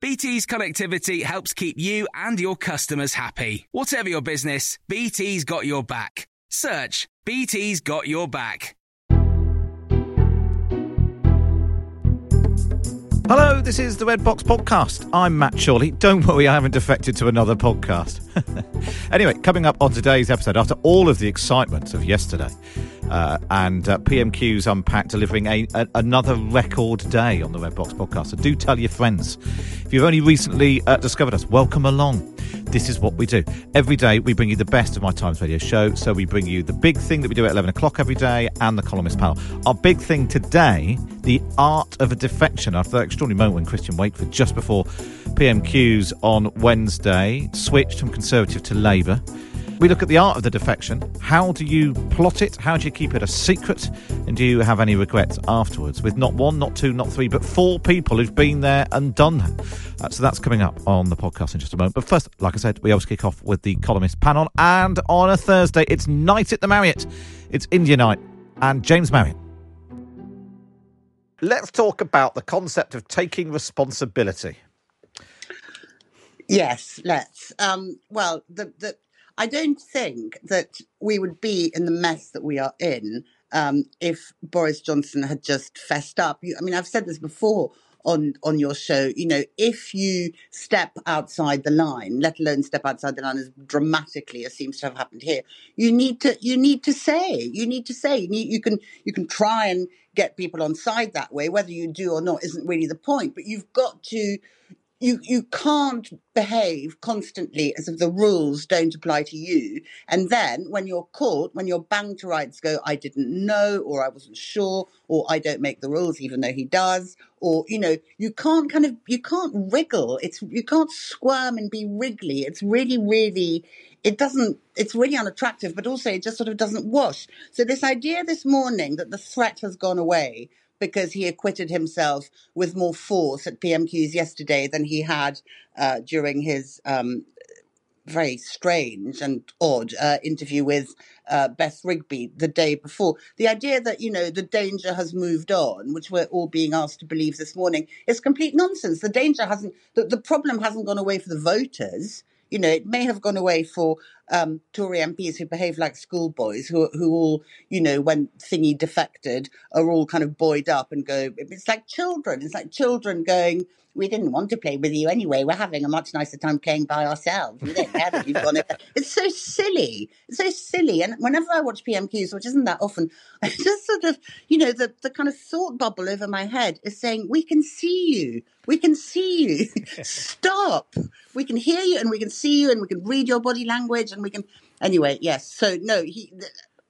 BT's connectivity helps keep you and your customers happy. Whatever your business, BT's got your back. Search BT's got your back. Hello, this is the Red Box Podcast. I'm Matt Chorley. Don't worry, I haven't defected to another podcast. anyway, coming up on today's episode, after all of the excitement of yesterday, uh, and uh, PMQ's Unpacked delivering a, a, another record day on the Red Box Podcast. So do tell your friends. If you've only recently uh, discovered us, welcome along. This is what we do. Every day we bring you the best of my Times Radio show. So we bring you the big thing that we do at 11 o'clock every day and the columnist panel. Our big thing today, the art of a defection. After that extraordinary moment when Christian Wakeford, just before PMQs on Wednesday, switched from Conservative to Labour. We look at the art of the defection. How do you plot it? How do you keep it a secret? And do you have any regrets afterwards? With not one, not two, not three, but four people who've been there and done that. Uh, so that's coming up on the podcast in just a moment. But first, like I said, we always kick off with the columnist panel. And on a Thursday, it's night at the Marriott. It's India Knight. And James Marriott. Let's talk about the concept of taking responsibility. Yes, let's. Um, well, the, the I don't think that we would be in the mess that we are in um, if Boris Johnson had just fessed up. You, I mean, I've said this before on on your show. You know, if you step outside the line, let alone step outside the line as dramatically as seems to have happened here, you need to you need to say you need to say you, need, you can you can try and get people on side that way. Whether you do or not isn't really the point. But you've got to you you can't behave constantly as if the rules don't apply to you. And then when you're caught when you're banged to rights go i didn't know or i wasn't sure or i don't make the rules even though he does or you know you can't kind of you can't wriggle. It's you can't squirm and be wriggly. It's really really it doesn't it's really unattractive but also it just sort of doesn't wash. So this idea this morning that the threat has gone away because he acquitted himself with more force at PMQs yesterday than he had uh, during his um, very strange and odd uh, interview with uh, Beth Rigby the day before. The idea that, you know, the danger has moved on, which we're all being asked to believe this morning, is complete nonsense. The danger hasn't, the, the problem hasn't gone away for the voters. You know, it may have gone away for um, Tory MPs who behave like schoolboys, who who all, you know, when Thingy defected, are all kind of buoyed up and go. It's like children. It's like children going. We didn't want to play with you anyway. We're having a much nicer time playing by ourselves. We don't care that you've gone. It's so silly. It's so silly. And whenever I watch PMQs, which isn't that often, I just sort of, you know, the, the kind of thought bubble over my head is saying, we can see you. We can see you. Stop. We can hear you and we can see you and we can read your body language and we can. Anyway, yes. So, no, he.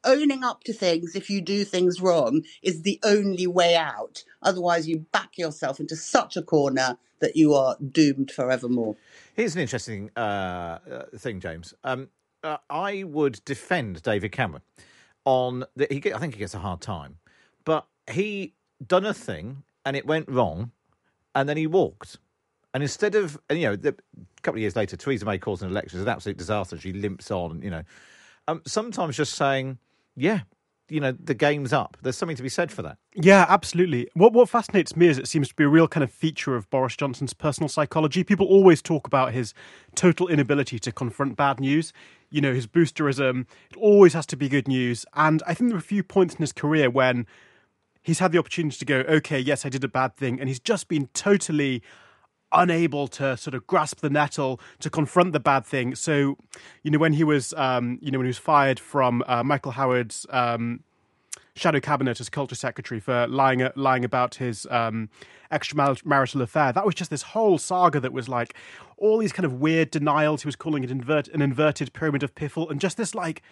Owning up to things if you do things wrong is the only way out. Otherwise, you back yourself into such a corner that you are doomed forevermore. Here's an interesting uh, uh, thing, James. Um, uh, I would defend David Cameron on the, he. I think he gets a hard time, but he done a thing and it went wrong, and then he walked. And instead of, and, you know, the, a couple of years later, Theresa May calls an election. It's an absolute disaster. She limps on, you know. Um, sometimes just saying, yeah, you know, the game's up. There's something to be said for that. Yeah, absolutely. What what fascinates me is it seems to be a real kind of feature of Boris Johnson's personal psychology. People always talk about his total inability to confront bad news. You know, his boosterism. It always has to be good news. And I think there are a few points in his career when he's had the opportunity to go, okay, yes, I did a bad thing, and he's just been totally unable to sort of grasp the nettle to confront the bad thing. So, you know, when he was, um, you know, when he was fired from uh, Michael Howard's um, shadow cabinet as culture secretary for lying lying about his um, extramarital affair, that was just this whole saga that was like all these kind of weird denials. He was calling it invert, an inverted pyramid of piffle, and just this like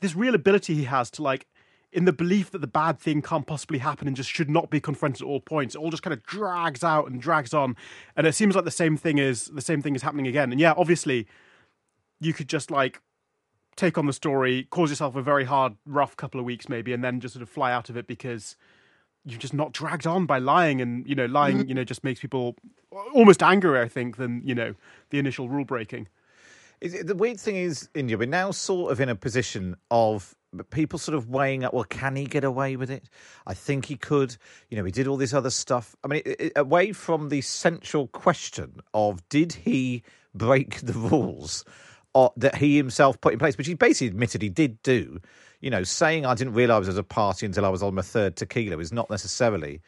this real ability he has to like in the belief that the bad thing can't possibly happen and just should not be confronted at all points. It all just kind of drags out and drags on, and it seems like the same thing is the same thing is happening again. And yeah, obviously, you could just like take on the story, cause yourself a very hard, rough couple of weeks maybe, and then just sort of fly out of it because you're just not dragged on by lying, and you know, lying, mm-hmm. you know, just makes people almost angrier, I think, than you know the initial rule breaking. The weird thing is, India, we're now sort of in a position of people sort of weighing up, well, can he get away with it? I think he could. You know, he did all this other stuff. I mean, it, it, away from the central question of did he break the rules or, that he himself put in place, which he basically admitted he did do. You know, saying I didn't realise there was a party until I was on my third tequila is not necessarily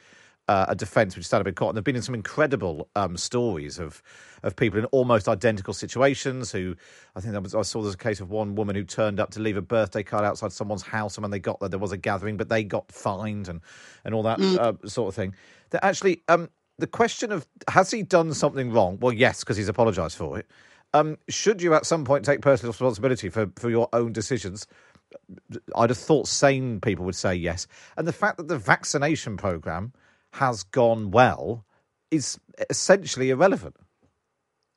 uh, a defence which up in court. And there've been some incredible um, stories of of people in almost identical situations. Who I think was, I saw there's a case of one woman who turned up to leave a birthday card outside someone's house, and when they got there, there was a gathering, but they got fined and and all that mm. uh, sort of thing. That actually, um, the question of has he done something wrong? Well, yes, because he's apologised for it. Um, should you at some point take personal responsibility for, for your own decisions? I'd have thought sane people would say yes. And the fact that the vaccination program has gone well is essentially irrelevant.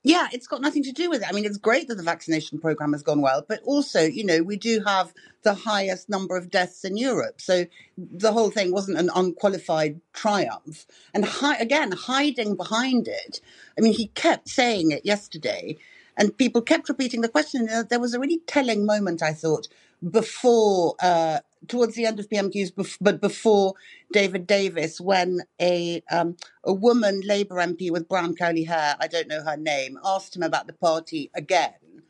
Yeah, it's got nothing to do with it. I mean, it's great that the vaccination program has gone well, but also, you know, we do have the highest number of deaths in Europe. So the whole thing wasn't an unqualified triumph. And hi- again, hiding behind it. I mean, he kept saying it yesterday, and people kept repeating the question. There was a really telling moment, I thought, before uh, towards the end of PMQs, but before David Davis, when a um, a woman Labour MP with brown curly hair, I don't know her name, asked him about the party again,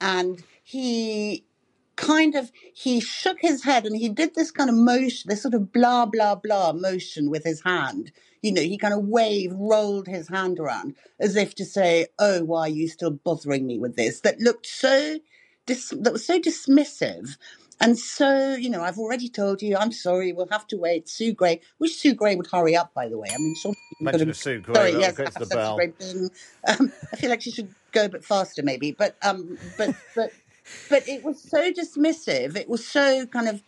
and he kind of he shook his head and he did this kind of motion, this sort of blah blah blah motion with his hand. You know, he kind of waved, rolled his hand around as if to say, "Oh, why are you still bothering me with this?" That looked so that was so dismissive. And so, you know, I've already told you, I'm sorry, we'll have to wait. Sue Gray, wish Sue Gray would hurry up, by the way. I mean, sure. Mention of Sue Gray, sorry, yes, the bell. Um, I feel like she should go a bit faster, maybe. But, um, but, but, but it was so dismissive. It was so kind of,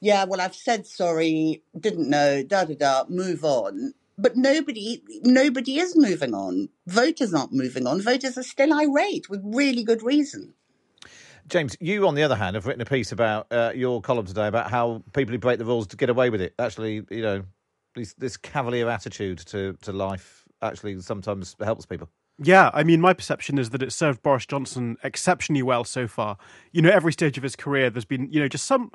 yeah, well, I've said sorry, didn't know, da da da, move on. But nobody, nobody is moving on. Voters aren't moving on. Voters are still irate with really good reason. James, you, on the other hand, have written a piece about uh, your column today about how people who break the rules to get away with it actually, you know, this, this cavalier attitude to, to life actually sometimes helps people. Yeah, I mean, my perception is that it served Boris Johnson exceptionally well so far. You know, every stage of his career, there's been, you know, just some,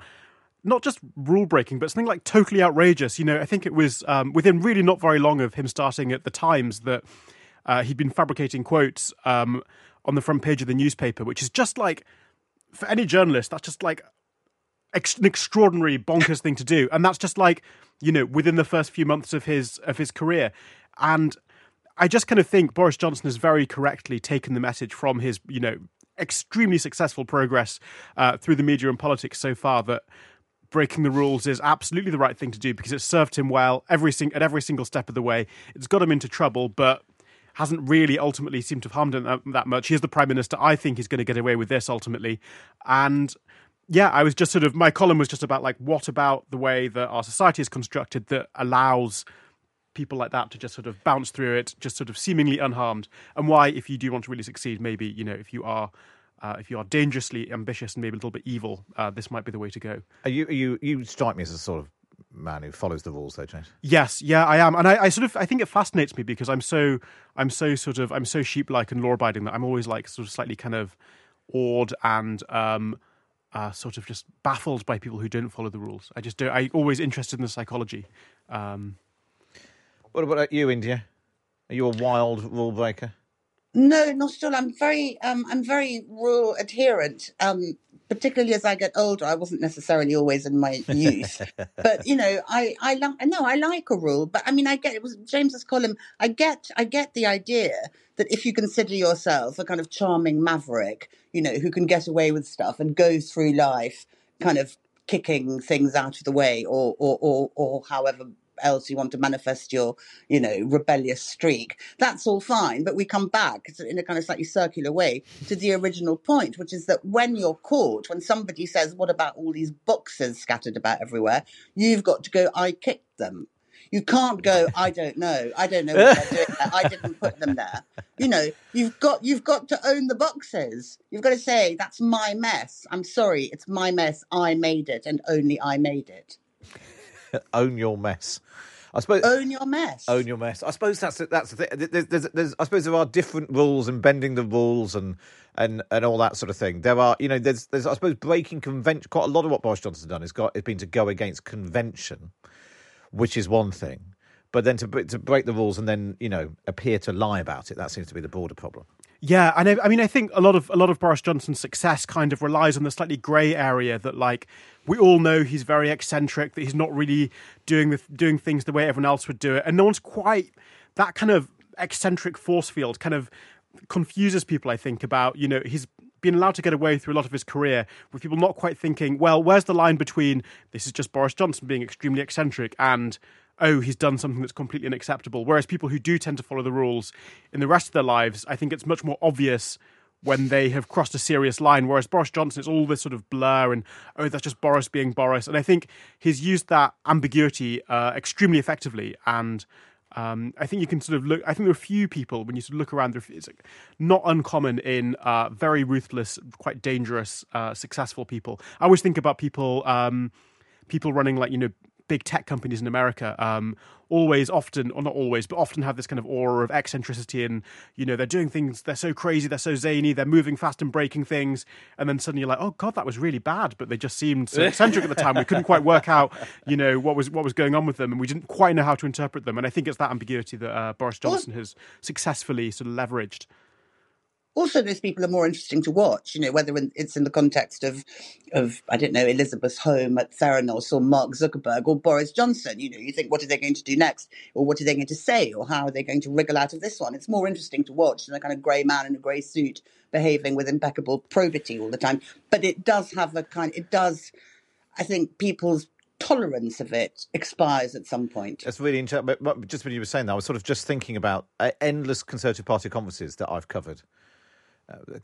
not just rule breaking, but something like totally outrageous. You know, I think it was um, within really not very long of him starting at the Times that uh, he'd been fabricating quotes um, on the front page of the newspaper, which is just like for any journalist, that's just like ex- an extraordinary bonkers thing to do, and that's just like you know within the first few months of his of his career, and I just kind of think Boris Johnson has very correctly taken the message from his you know extremely successful progress uh, through the media and politics so far that breaking the rules is absolutely the right thing to do because it served him well every sing- at every single step of the way. It's got him into trouble, but hasn't really ultimately seemed to have harmed him that, that much. He's the prime minister. I think he's going to get away with this ultimately. And yeah, I was just sort of my column was just about like what about the way that our society is constructed that allows people like that to just sort of bounce through it, just sort of seemingly unharmed, and why, if you do want to really succeed, maybe you know if you are. Uh, if you are dangerously ambitious and maybe a little bit evil, uh, this might be the way to go. Are you, are you, you strike me as a sort of man who follows the rules, though, James. Yes, yeah, I am, and I, I, sort of I think it fascinates me because I'm so I'm so sort of I'm so sheep-like and law-abiding that I'm always like sort of slightly kind of awed and um, uh, sort of just baffled by people who don't follow the rules. I just do. I always interested in the psychology. Um, what about you, India? Are you a wild rule breaker? No, not at all. I'm very, um, I'm very rule adherent. Um, particularly as I get older. I wasn't necessarily always in my youth, but you know, I I like no, I like a rule. But I mean, I get it was James's column. I get I get the idea that if you consider yourself a kind of charming maverick, you know, who can get away with stuff and go through life kind of kicking things out of the way or or or, or however else you want to manifest your, you know, rebellious streak. That's all fine. But we come back in a kind of slightly circular way to the original point, which is that when you're caught, when somebody says, What about all these boxes scattered about everywhere? You've got to go, I kicked them. You can't go, I don't know. I don't know what they're doing there. I didn't put them there. You know, you've got you've got to own the boxes. You've got to say, That's my mess. I'm sorry, it's my mess. I made it and only I made it. own your mess. I suppose own your mess. Own your mess. I suppose that's that's the thing. There's, there's, there's, I suppose there are different rules and bending the rules and and and all that sort of thing. There are, you know, there's there's I suppose breaking convention. Quite a lot of what Boris Johnson's done has got has been to go against convention, which is one thing. But then to to break the rules and then you know appear to lie about it, that seems to be the broader problem. Yeah, and I, I, mean, I think a lot of a lot of Boris Johnson's success kind of relies on the slightly grey area that, like, we all know he's very eccentric, that he's not really doing the doing things the way everyone else would do it, and no one's quite that kind of eccentric force field kind of confuses people. I think about you know he's been allowed to get away through a lot of his career with people not quite thinking, well, where's the line between this is just Boris Johnson being extremely eccentric and oh, he's done something that's completely unacceptable. Whereas people who do tend to follow the rules in the rest of their lives, I think it's much more obvious when they have crossed a serious line. Whereas Boris Johnson, it's all this sort of blur and, oh, that's just Boris being Boris. And I think he's used that ambiguity uh, extremely effectively. And um, I think you can sort of look. I think there are a few people when you sort of look around. It's not uncommon in uh, very ruthless, quite dangerous, uh, successful people. I always think about people, um, people running like you know big tech companies in America um, always, often, or not always, but often have this kind of aura of eccentricity and, you know, they're doing things, they're so crazy, they're so zany, they're moving fast and breaking things. And then suddenly you're like, oh, God, that was really bad. But they just seemed so eccentric at the time. We couldn't quite work out, you know, what was what was going on with them. And we didn't quite know how to interpret them. And I think it's that ambiguity that uh, Boris Johnson has successfully sort of leveraged also those people are more interesting to watch you know whether it's in the context of of i don't know Elizabeth Holmes at theranos or mark zuckerberg or boris johnson you know you think what are they going to do next or what are they going to say or how are they going to wriggle out of this one it's more interesting to watch than a kind of grey man in a grey suit behaving with impeccable probity all the time but it does have a kind it does i think people's tolerance of it expires at some point. That's really interesting. But just when you were saying that, I was sort of just thinking about uh, endless Conservative Party conferences that I've covered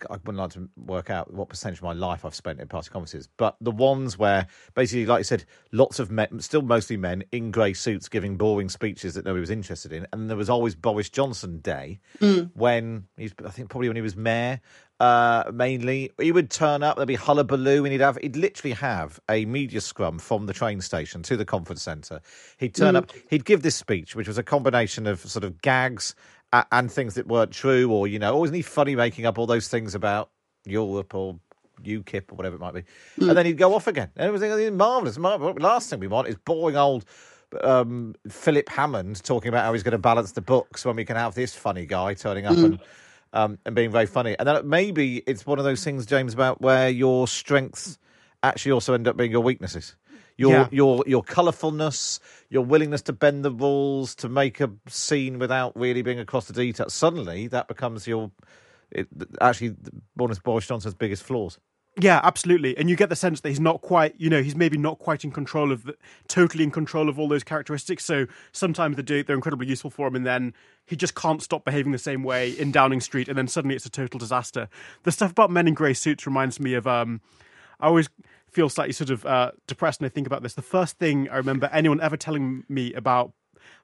I wouldn't like to work out what percentage of my life I've spent in party conferences, but the ones where basically, like you said, lots of men, still mostly men in grey suits giving boring speeches that nobody was interested in, and there was always Boris Johnson Day mm. when he's, I think probably when he was mayor, uh, mainly he would turn up. There'd be hullabaloo, and he'd have he'd literally have a media scrum from the train station to the conference centre. He'd turn mm. up. He'd give this speech, which was a combination of sort of gags and things that weren't true, or you know, always need funny making up all those things about Europe or UKIP or whatever it might be, mm. and then he'd go off again. And it was marvelous. marvelous. Last thing we want is boring old um, Philip Hammond talking about how he's going to balance the books when we can have this funny guy turning up mm. and. Um, and being very funny, and then maybe it's one of those things, James, about where your strengths actually also end up being your weaknesses your yeah. your your colourfulness, your willingness to bend the rules, to make a scene without really being across the detail. Suddenly, that becomes your it, actually of Boris Johnson's biggest flaws. Yeah, absolutely. And you get the sense that he's not quite, you know, he's maybe not quite in control of, the, totally in control of all those characteristics. So sometimes they're, they're incredibly useful for him, and then he just can't stop behaving the same way in Downing Street, and then suddenly it's a total disaster. The stuff about men in grey suits reminds me of, um, I always feel slightly sort of uh, depressed when I think about this. The first thing I remember anyone ever telling me about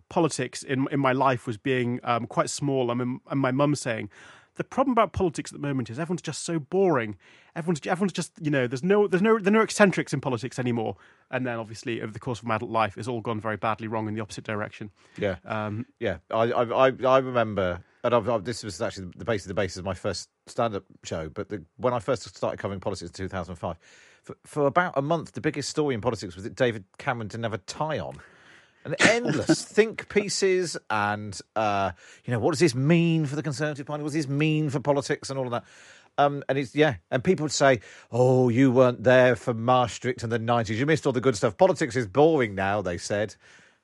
politics in in my life was being um, quite small. I mean, and my mum saying, "The problem about politics at the moment is everyone's just so boring. Everyone's everyone's just you know there's no there's no there's no eccentrics in politics anymore." And then obviously over the course of my adult life, it's all gone very badly wrong in the opposite direction. Yeah, um, yeah. I I I remember and I've, I've, this was actually the basis of the basis of my first stand-up show. But the, when I first started covering politics in 2005, for, for about a month, the biggest story in politics was that David Cameron didn't have a tie on. And endless think pieces, and uh, you know, what does this mean for the Conservative Party? What does this mean for politics, and all of that? Um, and it's yeah, and people would say, "Oh, you weren't there for Maastricht in the '90s. You missed all the good stuff. Politics is boring now." They said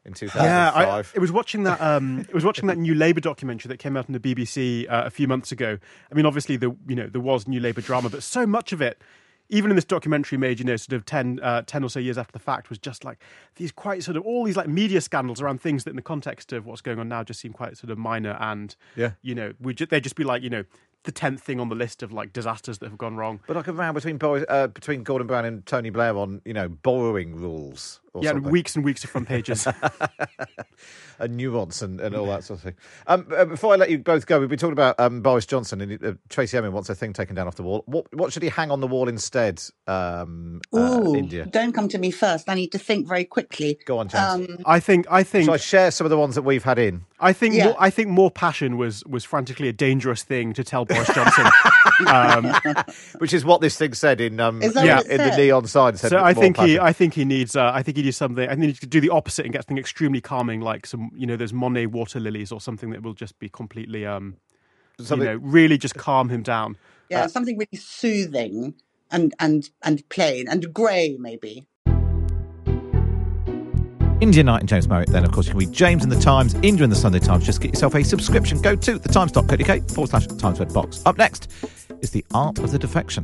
in 2005. Yeah, I, it was watching that. Um, it was watching that new Labour documentary that came out on the BBC uh, a few months ago. I mean, obviously, the you know there was new Labour drama, but so much of it, even in this documentary made, you know, sort of 10, uh, 10 or so years after the fact, was just like these quite sort of all these like media scandals around things that, in the context of what's going on now, just seem quite sort of minor and Yeah. you know, we ju- they'd just be like you know the tenth thing on the list of like disasters that have gone wrong. But like a row between Boris, uh, between Gordon Brown and Tony Blair on you know borrowing rules yeah, something. weeks and weeks of front pages. and nuance and, and all that sort of thing. Um, uh, before I let you both go, we've been talking about um, Boris Johnson and uh, Tracey Emin wants a thing taken down off the wall. What what should he hang on the wall instead? Um, uh, India. don't come to me first. I need to think very quickly. Go on, James. Um, I think. I think. Shall I share some of the ones that we've had in? I think Yeah. more, I think more passion was was frantically a dangerous thing to tell Boris Johnson. um, Which is what this thing said in um, Yeah. what it in the neon sign. Said so I more think he. I think he needs uh, I think he needs something. I think you could do the opposite and get something extremely calming, like some you know those Monet water lilies or something that will just be completely um Something- you know really just calm him down. yeah, Uh, something really soothing and and and plain and grey, maybe. India Knight and James Marriott. Then, of course, you can read James in the Times, India in the Sunday Times. Just get yourself a subscription. Go to thetimes.co.uk forward slash Times Red Box. Up next is the art of the defection.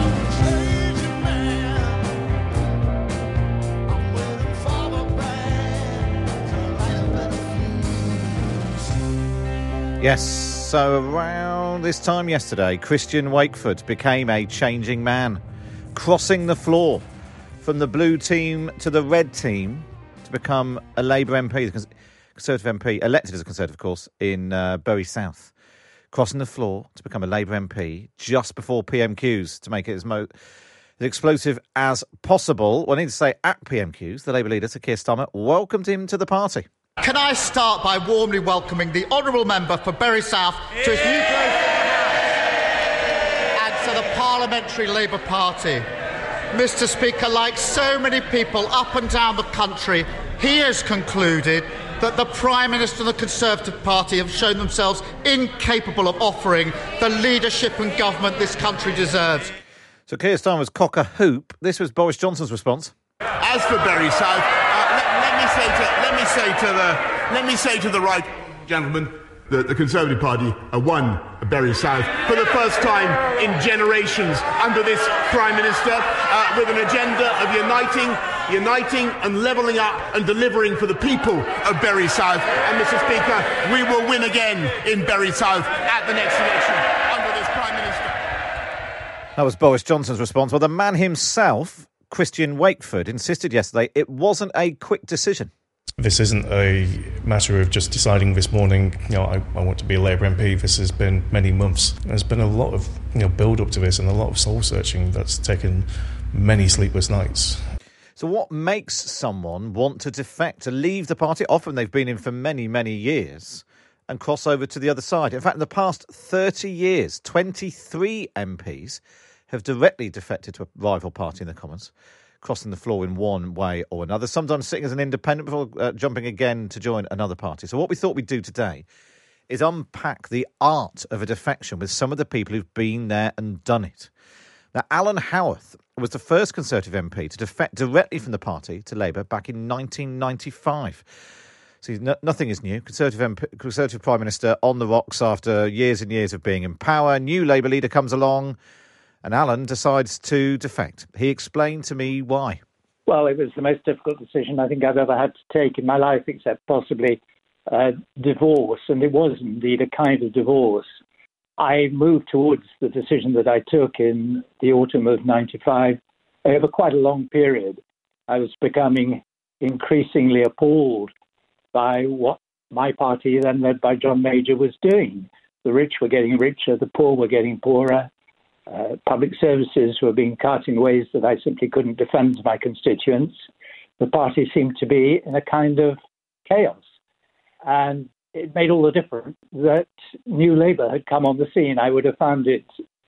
Yes, so around this time yesterday, Christian Wakeford became a changing man, crossing the floor from the blue team to the red team to become a Labour MP, the Cons- Conservative MP, elected as a Conservative, of course, in uh, Bury South crossing the floor to become a Labour MP just before PMQs to make it as, as explosive as possible. Well, I need to say at PMQs, the Labour leader, Sir Keir Starmer, welcomed him to the party. Can I start by warmly welcoming the Honourable Member for Bury South to his new place and to the Parliamentary Labour Party? Mr. Speaker, like so many people up and down the country, he has concluded that the Prime Minister and the Conservative Party have shown themselves incapable of offering the leadership and government this country deserves. So Keir Starmer's cock a hoop. This was Boris Johnson's response. As for Bury South, uh, let, let me say to let me say to the let me say to the right gentlemen that the Conservative Party won Bury South for the first time in generations under this Prime Minister uh, with an agenda of uniting, uniting and levelling up and delivering for the people of Bury South. And Mr. Speaker, we will win again in Bury South at the next election under this Prime Minister. That was Boris Johnson's response. Well, the man himself, Christian Wakeford, insisted yesterday it wasn't a quick decision. This isn't a matter of just deciding this morning, you know, I, I want to be a Labour MP. This has been many months. There's been a lot of you know build up to this and a lot of soul searching that's taken many sleepless nights. So, what makes someone want to defect, to leave the party? Often they've been in for many, many years and cross over to the other side. In fact, in the past 30 years, 23 MPs have directly defected to a rival party in the Commons, crossing the floor in one way or another, sometimes sitting as an independent before uh, jumping again to join another party. So, what we thought we'd do today is unpack the art of a defection with some of the people who've been there and done it. Now, Alan Howarth was the first Conservative MP to defect directly from the party to Labour back in 1995. So no, nothing is new. Conservative, MP, Conservative Prime Minister on the rocks after years and years of being in power. New Labour leader comes along, and Alan decides to defect. He explained to me why. Well, it was the most difficult decision I think I've ever had to take in my life, except possibly uh, divorce, and it was indeed a kind of divorce. I moved towards the decision that I took in the autumn of 95 over quite a long period. I was becoming increasingly appalled by what my party, then led by John Major, was doing. The rich were getting richer, the poor were getting poorer, uh, public services were being cut in ways that I simply couldn't defend my constituents. The party seemed to be in a kind of chaos. And it made all the difference that New Labour had come on the scene. I would have found it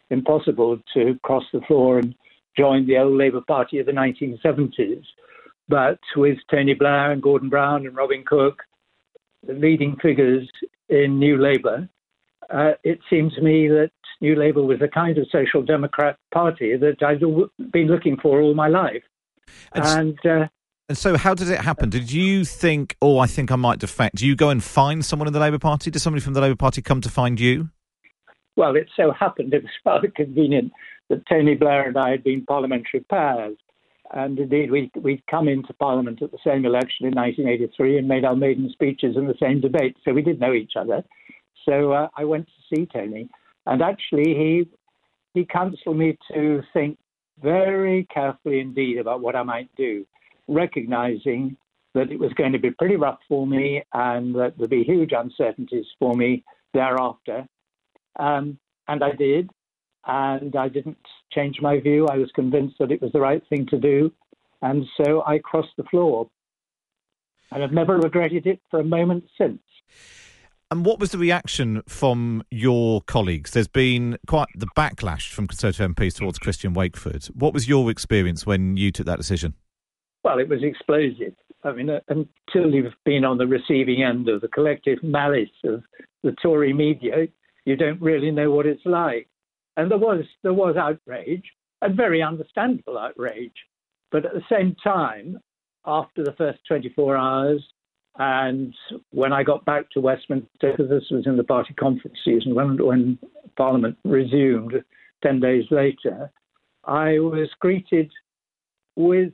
impossible to cross the floor and join the old Labour Party of the 1970s. But with Tony Blair and Gordon Brown and Robin Cook, the leading figures in New Labour, uh, it seemed to me that New Labour was the kind of social democrat party that I'd been looking for all my life. And, and uh, and so, how did it happen? Did you think, oh, I think I might defect? Do you go and find someone in the Labour Party? Did somebody from the Labour Party come to find you? Well, it so happened it was rather convenient that Tony Blair and I had been parliamentary pairs. And indeed, we, we'd come into Parliament at the same election in 1983 and made our maiden speeches in the same debate. So we did know each other. So uh, I went to see Tony. And actually, he, he counselled me to think very carefully indeed about what I might do recognizing that it was going to be pretty rough for me and that there'd be huge uncertainties for me thereafter. Um, and I did. And I didn't change my view. I was convinced that it was the right thing to do. And so I crossed the floor. And I've never regretted it for a moment since. And what was the reaction from your colleagues? There's been quite the backlash from Conservative MPs towards Christian Wakeford. What was your experience when you took that decision? Well, it was explosive. I mean, uh, until you've been on the receiving end of the collective malice of the Tory media, you don't really know what it's like. And there was there was outrage, and very understandable outrage. But at the same time, after the first 24 hours, and when I got back to Westminster, this was in the party conference season, when, when Parliament resumed 10 days later, I was greeted with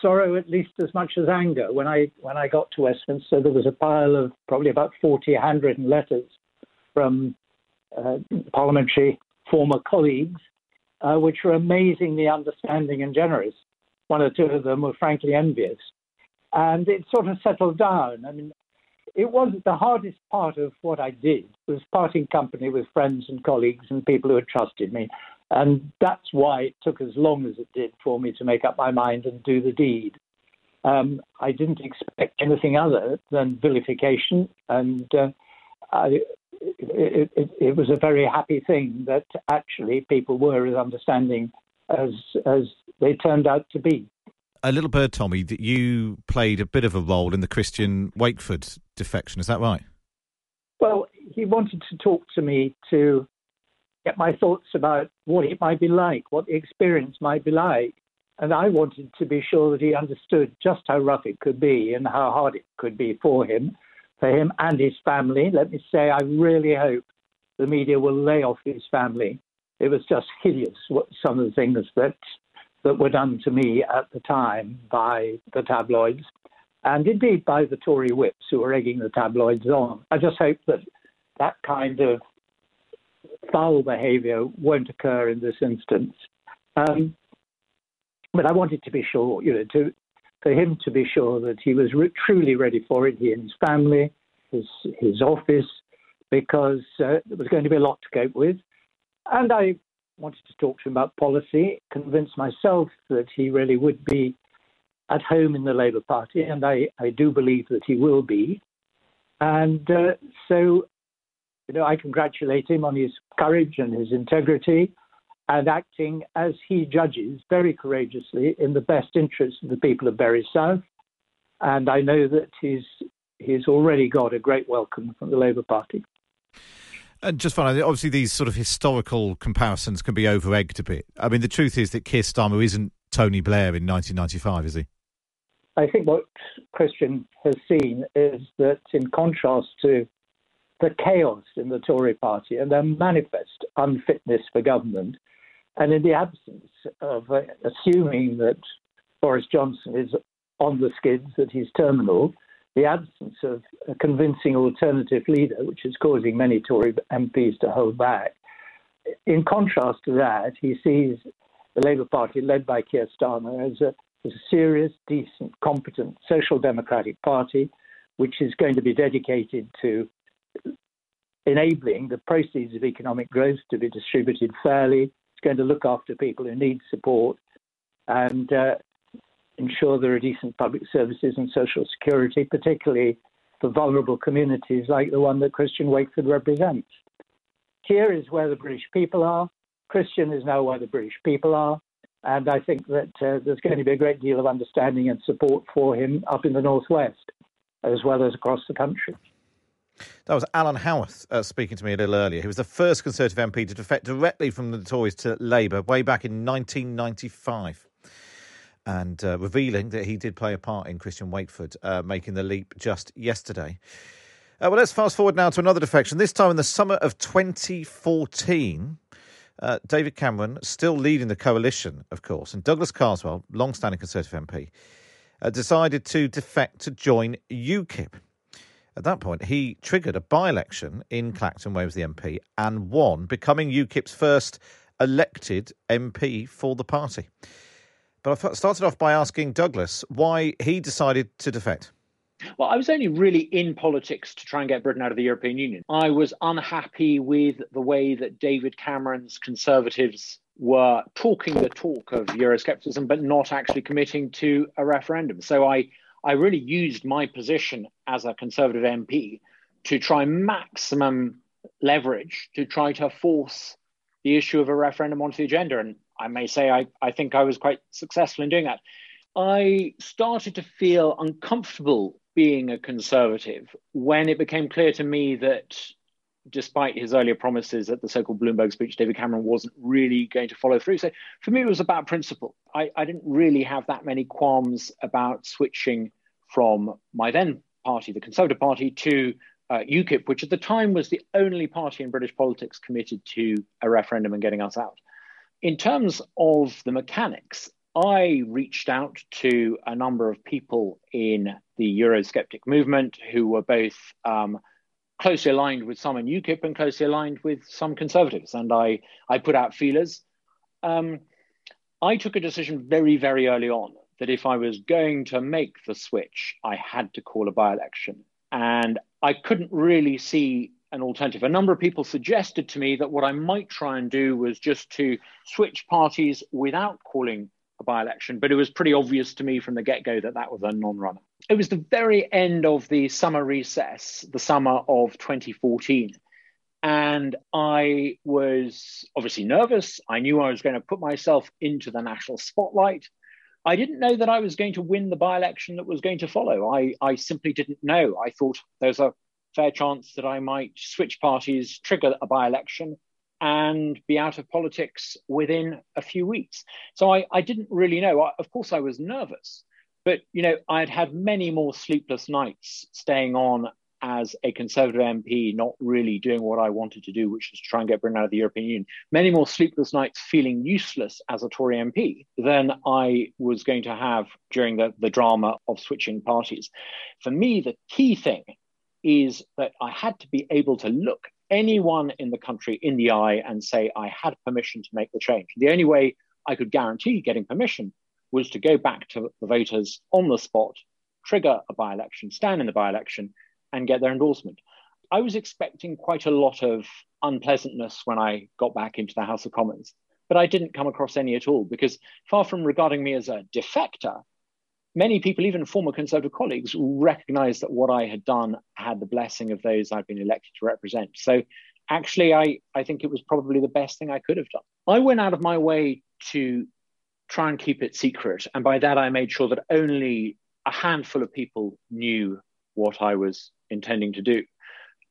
sorrow at least as much as anger. When I when I got to Westminster, there was a pile of probably about 40 handwritten letters from uh, parliamentary former colleagues, uh, which were amazingly understanding and generous. One or two of them were frankly envious, and it sort of settled down. I mean, it wasn't the hardest part of what I did was parting company with friends and colleagues and people who had trusted me. And that's why it took as long as it did for me to make up my mind and do the deed. Um, I didn't expect anything other than vilification, and uh, I, it, it, it, was a very happy thing that actually people were as understanding as as they turned out to be. A little bird told me that you played a bit of a role in the Christian Wakeford defection. Is that right? Well, he wanted to talk to me to get my thoughts about what it might be like, what the experience might be like. And I wanted to be sure that he understood just how rough it could be and how hard it could be for him, for him and his family. Let me say, I really hope the media will lay off his family. It was just hideous what some of the things that that were done to me at the time by the tabloids, and indeed by the Tory whips who were egging the tabloids on. I just hope that that kind of foul behaviour won't occur in this instance. Um, but I wanted to be sure, you know, to for him to be sure that he was re- truly ready for it, he and his family, his, his office, because uh, there was going to be a lot to cope with. And I wanted to talk to him about policy, convinced myself that he really would be at home in the Labour Party, and I, I do believe that he will be. And uh, so, you know, I congratulate him on his courage and his integrity and acting as he judges very courageously in the best interest of the people of Bury South. And I know that he's he's already got a great welcome from the Labour Party. And just finally, obviously, these sort of historical comparisons can be over egged a bit. I mean, the truth is that Keir Starmer isn't Tony Blair in 1995, is he? I think what Christian has seen is that, in contrast to the chaos in the Tory party and their manifest unfitness for government, and in the absence of uh, assuming that Boris Johnson is on the skids, that he's terminal, the absence of a convincing alternative leader, which is causing many Tory MPs to hold back. In contrast to that, he sees the Labour Party, led by Keir Starmer, as a, as a serious, decent, competent social democratic party, which is going to be dedicated to enabling the proceeds of economic growth to be distributed fairly. It's going to look after people who need support and uh, ensure there are decent public services and social security, particularly for vulnerable communities like the one that Christian Wakeford represents. Here is where the British people are. Christian is now where the British people are. And I think that uh, there's going to be a great deal of understanding and support for him up in the Northwest, as well as across the country. That was Alan Howarth uh, speaking to me a little earlier. He was the first Conservative MP to defect directly from the Tories to Labour way back in 1995 and uh, revealing that he did play a part in Christian Wakeford uh, making the leap just yesterday. Uh, well, let's fast forward now to another defection. This time in the summer of 2014, uh, David Cameron, still leading the coalition, of course, and Douglas Carswell, long standing Conservative MP, uh, decided to defect to join UKIP. At that point, he triggered a by election in Clacton, where he was the MP, and won, becoming UKIP's first elected MP for the party. But I started off by asking Douglas why he decided to defect. Well, I was only really in politics to try and get Britain out of the European Union. I was unhappy with the way that David Cameron's Conservatives were talking the talk of Euroscepticism, but not actually committing to a referendum. So I, I really used my position as a Conservative MP to try maximum leverage to try to force the issue of a referendum onto the agenda. And I may say I, I think I was quite successful in doing that. I started to feel uncomfortable being a conservative when it became clear to me that despite his earlier promises at the so-called Bloomberg speech, David Cameron wasn't really going to follow through. So for me, it was about principle. I, I didn't really have that many qualms about switching from my then party, the Conservative Party, to uh, UKIP, which at the time was the only party in British politics committed to a referendum and getting us out. In terms of the mechanics, I reached out to a number of people in the Eurosceptic movement who were both um, closely aligned with some in UKIP and closely aligned with some conservatives. And I, I put out feelers. Um, I took a decision very, very early on that if I was going to make the switch, I had to call a by election. And I couldn't really see an alternative. A number of people suggested to me that what I might try and do was just to switch parties without calling a by election, but it was pretty obvious to me from the get go that that was a non runner. It was the very end of the summer recess, the summer of 2014. And I was obviously nervous. I knew I was going to put myself into the national spotlight. I didn't know that I was going to win the by election that was going to follow. I, I simply didn't know. I thought there's a fair chance that I might switch parties, trigger a by election, and be out of politics within a few weeks. So I, I didn't really know. Of course, I was nervous, but you know, I'd had many more sleepless nights staying on as a Conservative MP, not really doing what I wanted to do, which is try and get Britain out of the European Union. Many more sleepless nights feeling useless as a Tory MP than I was going to have during the, the drama of switching parties. For me, the key thing is that I had to be able to look anyone in the country in the eye and say I had permission to make the change. The only way I could guarantee getting permission was to go back to the voters on the spot, trigger a by election, stand in the by election, and get their endorsement. I was expecting quite a lot of unpleasantness when I got back into the House of Commons, but I didn't come across any at all because, far from regarding me as a defector, many people, even former Conservative colleagues, recognized that what I had done had the blessing of those I'd been elected to represent. So actually, I, I think it was probably the best thing I could have done. I went out of my way to try and keep it secret. And by that, I made sure that only a handful of people knew what I was intending to do.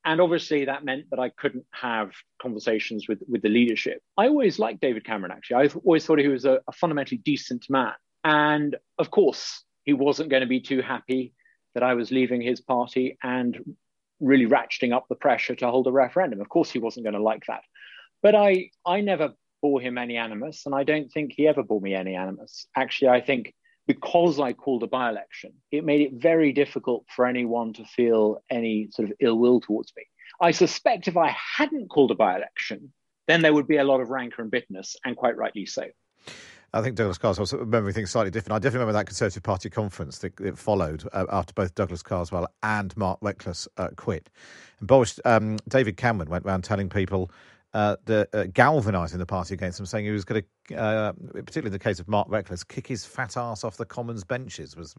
And obviously, that meant that I couldn't have conversations with, with the leadership. I always liked David Cameron, actually. I always thought he was a, a fundamentally decent man. And of course, he wasn't going to be too happy that I was leaving his party and really ratcheting up the pressure to hold a referendum. Of course, he wasn't going to like that. But I, I never bore him any animus, and I don't think he ever bore me any animus. Actually, I think because I called a by election, it made it very difficult for anyone to feel any sort of ill will towards me. I suspect if I hadn't called a by election, then there would be a lot of rancor and bitterness, and quite rightly so. I think Douglas Carswell, I remember things slightly different. I definitely remember that Conservative Party conference that, that followed uh, after both Douglas Carswell and Mark Reckless uh, quit. And Boris, um, David Cameron went around telling people, uh, the, uh, galvanising the party against them, saying he was going to, uh, particularly in the case of Mark Reckless, kick his fat ass off the Commons benches, was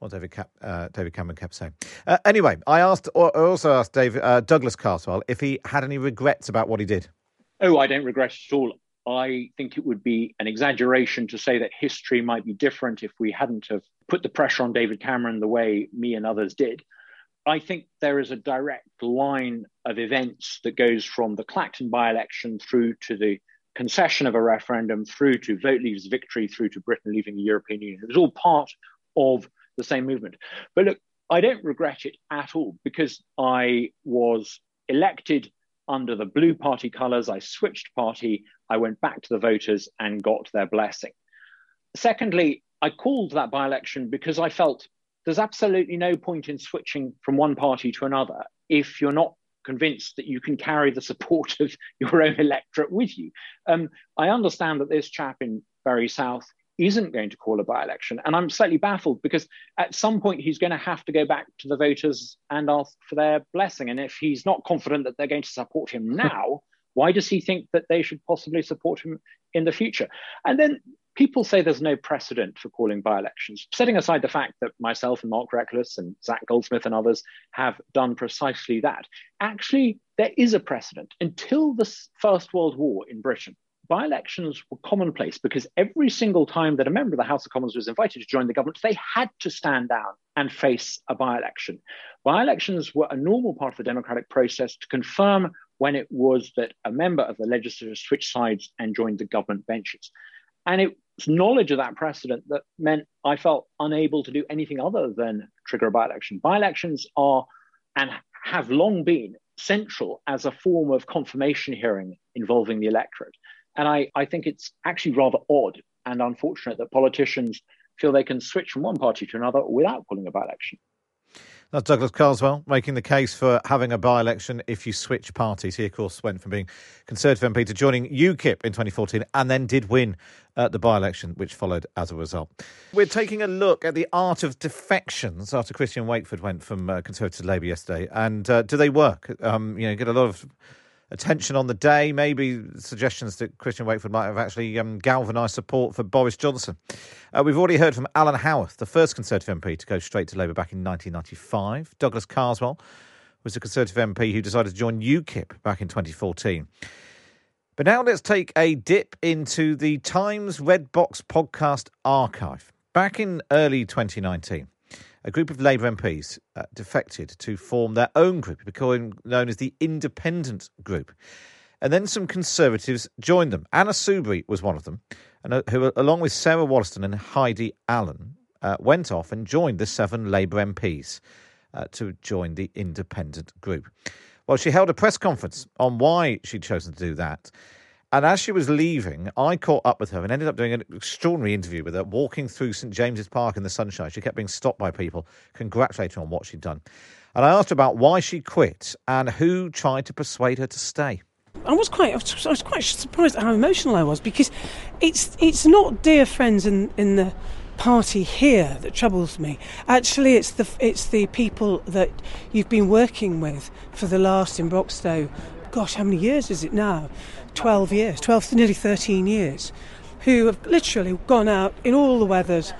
what David, Cap- uh, David Cameron kept saying. anyway, I asked, I also asked David, Douglas Carswell if he had any regrets about what he did. Oh, I don't regret at all. I think it would be an exaggeration to say that history might be different if we hadn't have put the pressure on David Cameron the way me and others did. I think there is a direct line of events that goes from the Clacton by election through to the concession of a referendum, through to Vote Leave's victory, through to Britain leaving the European Union. It was all part of the same movement. But look, I don't regret it at all because I was elected under the blue party colours. I switched party. I went back to the voters and got their blessing. Secondly, I called that by election because I felt there's absolutely no point in switching from one party to another if you're not convinced that you can carry the support of your own electorate with you. Um, I understand that this chap in Bury South isn't going to call a by election. And I'm slightly baffled because at some point he's going to have to go back to the voters and ask for their blessing. And if he's not confident that they're going to support him now, why does he think that they should possibly support him in the future? And then people say there's no precedent for calling by elections, setting aside the fact that myself and Mark Reckless and Zac Goldsmith and others have done precisely that. Actually, there is a precedent. Until the First World War in Britain, by elections were commonplace because every single time that a member of the House of Commons was invited to join the government, they had to stand down and face a by election. By elections were a normal part of the democratic process to confirm when it was that a member of the legislature switched sides and joined the government benches. And it was knowledge of that precedent that meant I felt unable to do anything other than trigger a by election. By elections are and have long been central as a form of confirmation hearing involving the electorate. And I, I think it's actually rather odd and unfortunate that politicians feel they can switch from one party to another without calling a by election. That's Douglas Carswell making the case for having a by election if you switch parties. He, of course, went from being Conservative MP to joining UKIP in 2014 and then did win uh, the by election, which followed as a result. We're taking a look at the art of defections after Christian Wakeford went from uh, Conservative to Labour yesterday. And uh, do they work? Um, you know, get a lot of attention on the day, maybe suggestions that Christian Wakeford might have actually um, galvanised support for Boris Johnson. Uh, we've already heard from Alan Howarth, the first Conservative MP to go straight to Labour back in 1995. Douglas Carswell was a Conservative MP who decided to join UKIP back in 2014. But now let's take a dip into the Times Red Box podcast archive. Back in early 2019, a group of Labour MPs uh, defected to form their own group, becoming known as the Independent Group. And then some Conservatives joined them. Anna Soubry was one of them, and uh, who, along with Sarah Wollaston and Heidi Allen, uh, went off and joined the seven Labour MPs uh, to join the Independent Group. Well, she held a press conference on why she'd chosen to do that and as she was leaving, I caught up with her and ended up doing an extraordinary interview with her, walking through St James's Park in the sunshine. She kept being stopped by people congratulating her on what she'd done. And I asked her about why she quit and who tried to persuade her to stay. I was quite, I was, quite surprised at how emotional I was because it's it's not dear friends in in the party here that troubles me. Actually, it's the it's the people that you've been working with for the last in Broxtowe. Gosh, how many years is it now? Twelve years, twelve, nearly thirteen years, who have literally gone out in all the weathers,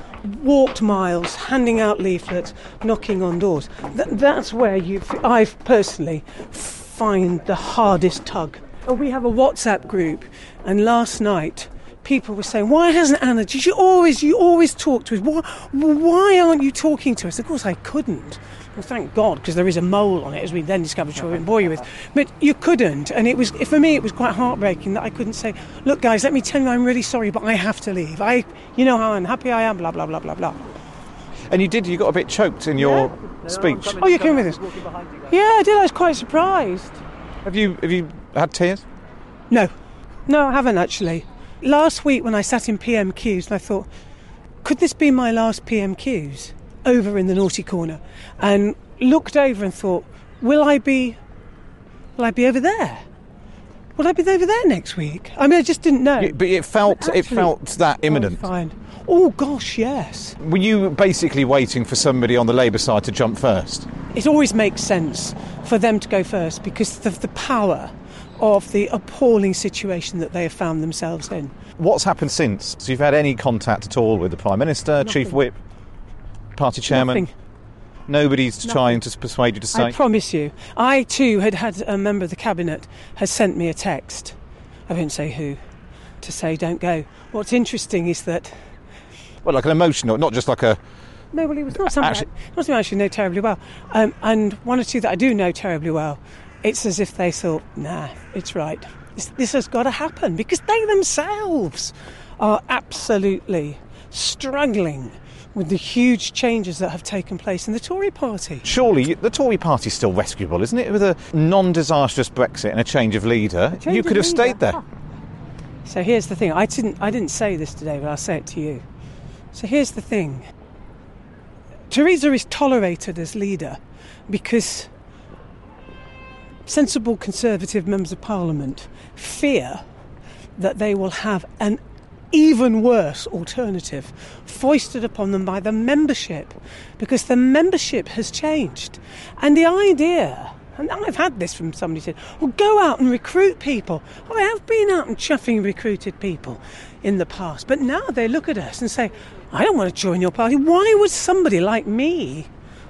walked miles, handing out leaflets, knocking on doors. Th- that's where you, I personally find the hardest tug. Oh, we have a WhatsApp group, and last night people were saying, "Why hasn't Anna? Did you always you always talk to us? Why, why aren't you talking to us?" Of course, I couldn't. Well, thank God, because there is a mole on it, as we then discovered, which I won't bore you with. But you couldn't, and it was for me. It was quite heartbreaking that I couldn't say, "Look, guys, let me tell you, I'm really sorry, but I have to leave. I, you know how unhappy I am." Blah blah blah blah blah. And you did. You got a bit choked in your speech. Oh, you came with us. Yeah, I did. I was quite surprised. Have you have you had tears? No, no, I haven't actually. Last week when I sat in PMQs and I thought, could this be my last PMQs over in the naughty corner? And looked over and thought, will I be, will I be over there? Will I be over there next week? I mean, I just didn't know. But it felt But it felt that imminent. Fine. Oh gosh, yes. Were you basically waiting for somebody on the Labour side to jump first? It always makes sense for them to go first because of the power of the appalling situation that they have found themselves in. What's happened since? So you've had any contact at all with the Prime Minister, Chief Whip, Party Chairman? Nothing. Nobody's trying to persuade you to stay. I promise you. I too had had a member of the cabinet has sent me a text. I won't say who. To say don't go. What's interesting is that well, like an emotional, not just like a. no, well, it was not something, Actually- not something I actually know terribly well. Um, and one or two that I do know terribly well, it's as if they thought, nah, it's right. This, this has got to happen because they themselves are absolutely struggling with the huge changes that have taken place in the Tory party. Surely the Tory party is still rescuable, isn't it? With a non-disastrous Brexit and a change of leader, change you could have leader. stayed there. So here's the thing. I didn't I didn't say this today, but I'll say it to you. So here's the thing. Theresa is tolerated as leader because sensible conservative members of parliament fear that they will have an even worse alternative foisted upon them by the membership because the membership has changed. And the idea, and I've had this from somebody said, well, go out and recruit people. I have been out and chuffing recruited people in the past, but now they look at us and say, I don't want to join your party. Why would somebody like me,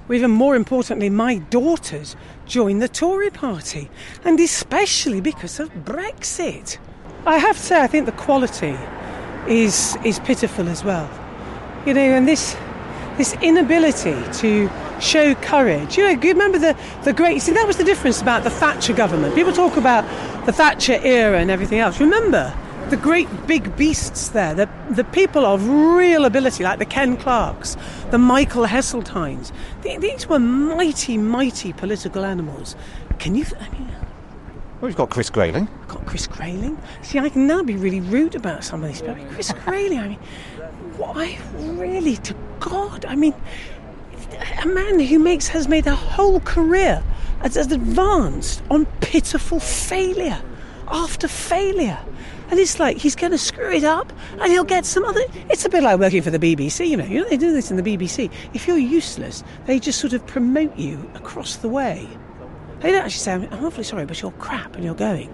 or even more importantly, my daughters, join the Tory party? And especially because of Brexit. I have to say, I think the quality is is pitiful as well. You know, and this this inability to show courage. You know, you remember the the great. See, that was the difference about the Thatcher government. People talk about the Thatcher era and everything else. Remember the great big beasts there, the the people of real ability, like the Ken Clarkes, the Michael Heseltines. Th- These were mighty, mighty political animals. Can you? I mean, Well, we've got Chris Grayling. got Chris Grayling. See, I can now be really rude about some of these people. Chris Grayling, I mean, why really to God? I mean, a man who makes has made a whole career as, as advanced on pitiful failure after failure. And it's like he's going to screw it up, and he'll get some other. It's a bit like working for the BBC, you know. You know they do this in the BBC. If you're useless, they just sort of promote you across the way. They don't actually say, "I'm awfully sorry, but you're crap and you're going."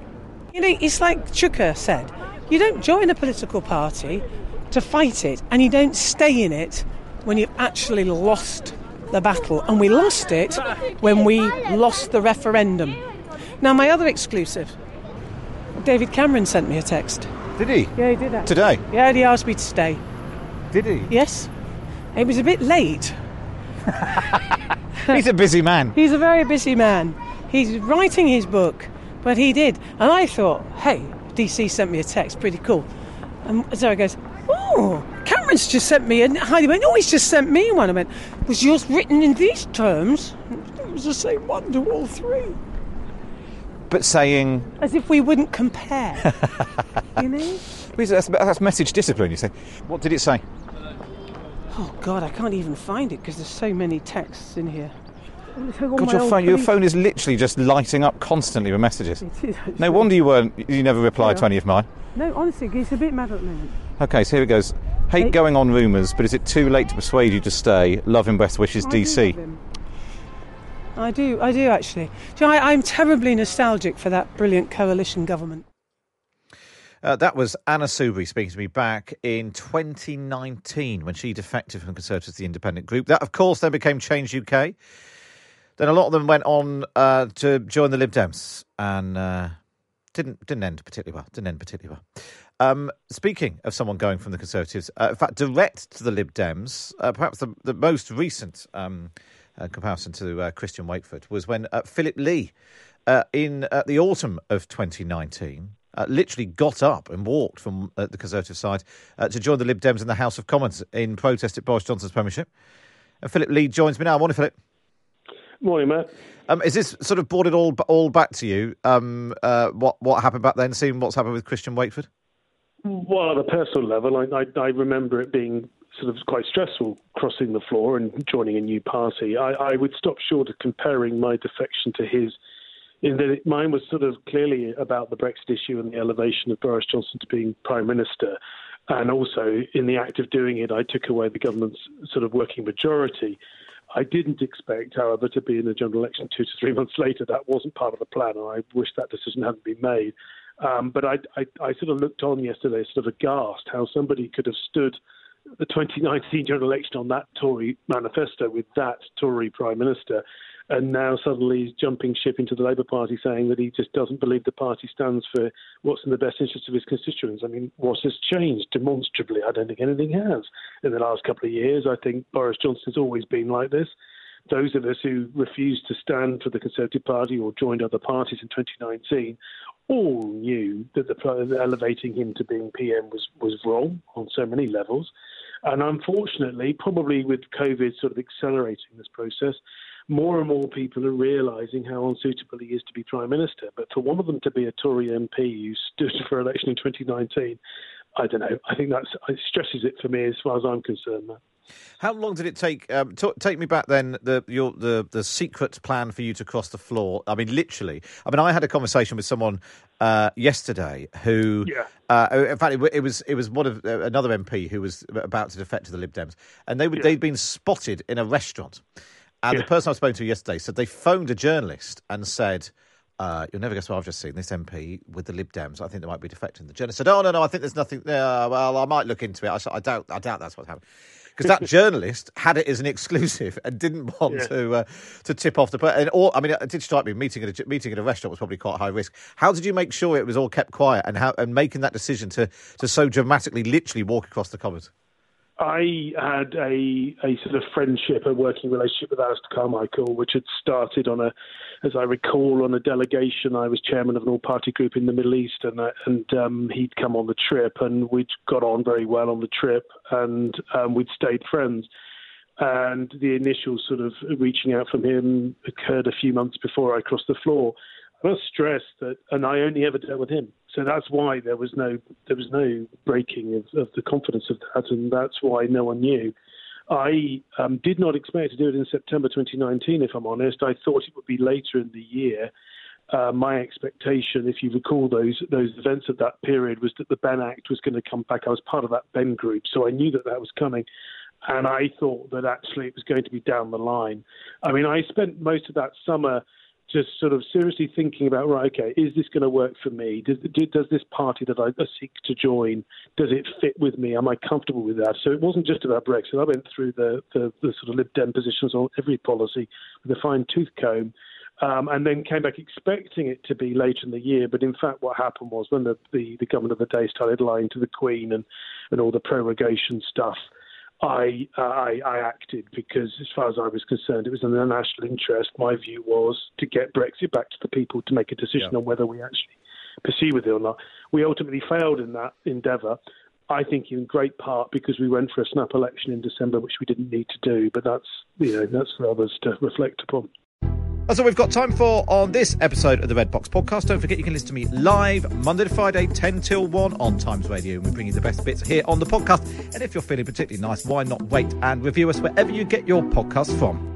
You know, it's like Chuka said you don't join a political party to fight it, and you don't stay in it when you've actually lost the battle. And we lost it when we lost the referendum. Now, my other exclusive David Cameron sent me a text. Did he? Yeah, he did that. Today? Yeah, and he asked me to stay. Did he? Yes. It was a bit late. He's a busy man. He's a very busy man. He's writing his book, but he did. And I thought, hey, DC sent me a text, pretty cool. And Sarah goes, oh, Cameron's just sent me. And Heidi went, oh, he's just sent me one. I went, was yours written in these terms? It was the same one to all three. But saying, As if we wouldn't compare. you know? that's, that's message discipline, you say. What did it say? Oh, God, I can't even find it because there's so many texts in here. All God, your phone, your phone is literally just lighting up constantly with messages. It is, No wonder you weren't. You never replied to Yeah. any of mine. No, honestly, he's a bit mad at the moment. Okay, so here it goes. Hate Hey- going on rumours, but is it too late to persuade you to stay? Love and best wishes, I DC. love. I do, I do actually. Do you know, I, I'm terribly nostalgic for that brilliant coalition government. Uh, that was Anna Soubry speaking to me back in 2019 when she defected from Conservatives to the Independent Group. That, of course, then became Change UK. Then a lot of them went on uh, to join the Lib Dems and uh, didn't didn't end particularly well. Didn't end particularly well. Um, speaking of someone going from the Conservatives, uh, in fact, direct to the Lib Dems, uh, perhaps the, the most recent um, uh, comparison to uh, Christian Wakeford was when Philip Lee, in the autumn of 2019, uh, literally got up and walked from uh, the Conservative side uh, to join the Lib Dems in the House of Commons in protest at Boris Johnson's premiership. And Philip Lee joins me now. Morning, Philip. Morning, Matt. Um, is this sort of brought it all all back to you? Um, uh, what what happened back then? Seeing what's happened with Christian Wakeford? Well, at a personal level, I, I, I remember it being sort of quite stressful crossing the floor and joining a new party. I, I would stop short of comparing my defection to his, in that it, mine was sort of clearly about the Brexit issue and the elevation of Boris Johnson to being Prime Minister. And also, in the act of doing it, I took away the government's sort of working majority. I didn't expect, however, to be in the general election two to three months later. That wasn't part of the plan, and I wish that decision hadn't been made. Um, but I, I, I sort of looked on yesterday, sort of aghast, how somebody could have stood the 2019 general election on that Tory manifesto with that Tory Prime Minister, and now suddenly he's jumping ship into the Labour Party saying that he just doesn't believe the party stands for what's in the best interest of his constituents. I mean, what has changed demonstrably? I don't think anything has in the last couple of years. I think Boris Johnson has always been like this. Those of us who refused to stand for the Conservative Party or joined other parties in 2019 all knew that the elevating him to being PM was, was wrong on so many levels. And unfortunately, probably with COVID sort of accelerating this process, more and more people are realising how unsuitable he is to be Prime Minister. But for one of them to be a Tory MP who stood for election in 2019, I don't know. I think that stresses it for me as far as I'm concerned. Matt. How long did it take? Um, t- take me back then. The your the the secret plan for you to cross the floor. I mean, literally. I mean, I had a conversation with someone uh, yesterday who, Yeah. uh, in fact, it, it was it was one of uh, another MP who was about to defect to the Lib Dems, and they would they'd been spotted in a restaurant, and the person I was spoke to yesterday said they phoned a journalist and said. Uh, you'll never guess what I've just seen. This MP with the Lib Dems. I think they might be defecting. The journalist said, "Oh no, no, I think there's nothing. Uh, well, I might look into it. I, I doubt. I doubt that's what's happening." Because that journalist had it as an exclusive and didn't want Yeah. to uh, to tip off the. per- And all, I mean, it did strike me meeting at a meeting at a restaurant was probably quite high risk. How did you make sure it was all kept quiet and how and making that decision to to so dramatically, literally walk across the commons? I had a a sort of friendship, a working relationship with Alistair Carmichael, which had started on a, as I recall, on a delegation. I was chairman of an all-party group in the Middle East, and uh, and um, he'd come on the trip, and we'd got on very well on the trip, and um, we'd stayed friends. And the initial sort of reaching out from him occurred a few months before I crossed the floor. Must stress that, and I only ever dealt with him. So that's why there was no there was no breaking of, of the confidence of that, and that's why no one knew. I um, did not expect to do it in September 2019. If I'm honest, I thought it would be later in the year. Uh, my expectation, if you recall those those events of that period, was that the Benn Act was going to come back. I was part of that Benn group, so I knew that that was coming, and I thought that actually it was going to be down the line. I mean, I spent most of that summer just sort of seriously thinking about right okay is this going to work for me? Does, does this party that I seek to join does it fit with me? Am I comfortable with that? So it wasn't just about Brexit. I went through the, the, the sort of Lib Dem positions on every policy with a fine tooth comb um, and then came back expecting it to be later in the year. But in fact what happened was when the, the, the government of the day started lying to the Queen and, and all the prorogation stuff I, uh, I I acted because, as far as I was concerned, it was in the national interest. My view was to get Brexit back to the people to make a decision Yeah. on whether we actually proceed with it or not. We ultimately failed in that endeavour. I think in great part because we went for a snap election in December, which we didn't need to do. But that's you know that's for others to reflect upon. That's all we've got time for on this episode of the Red Box Podcast. Don't forget you can listen to me live Monday to Friday, 10 till 1 on Times Radio. And we bring you the best bits here on the podcast. And if you're feeling particularly nice, why not wait and review us wherever you get your podcasts from?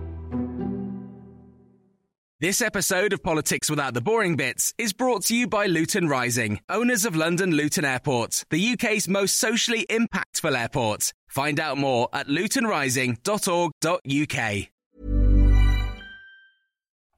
This episode of Politics Without the Boring Bits is brought to you by Luton Rising, owners of London Luton Airport, the UK's most socially impactful airport. Find out more at lutonrising.org.uk.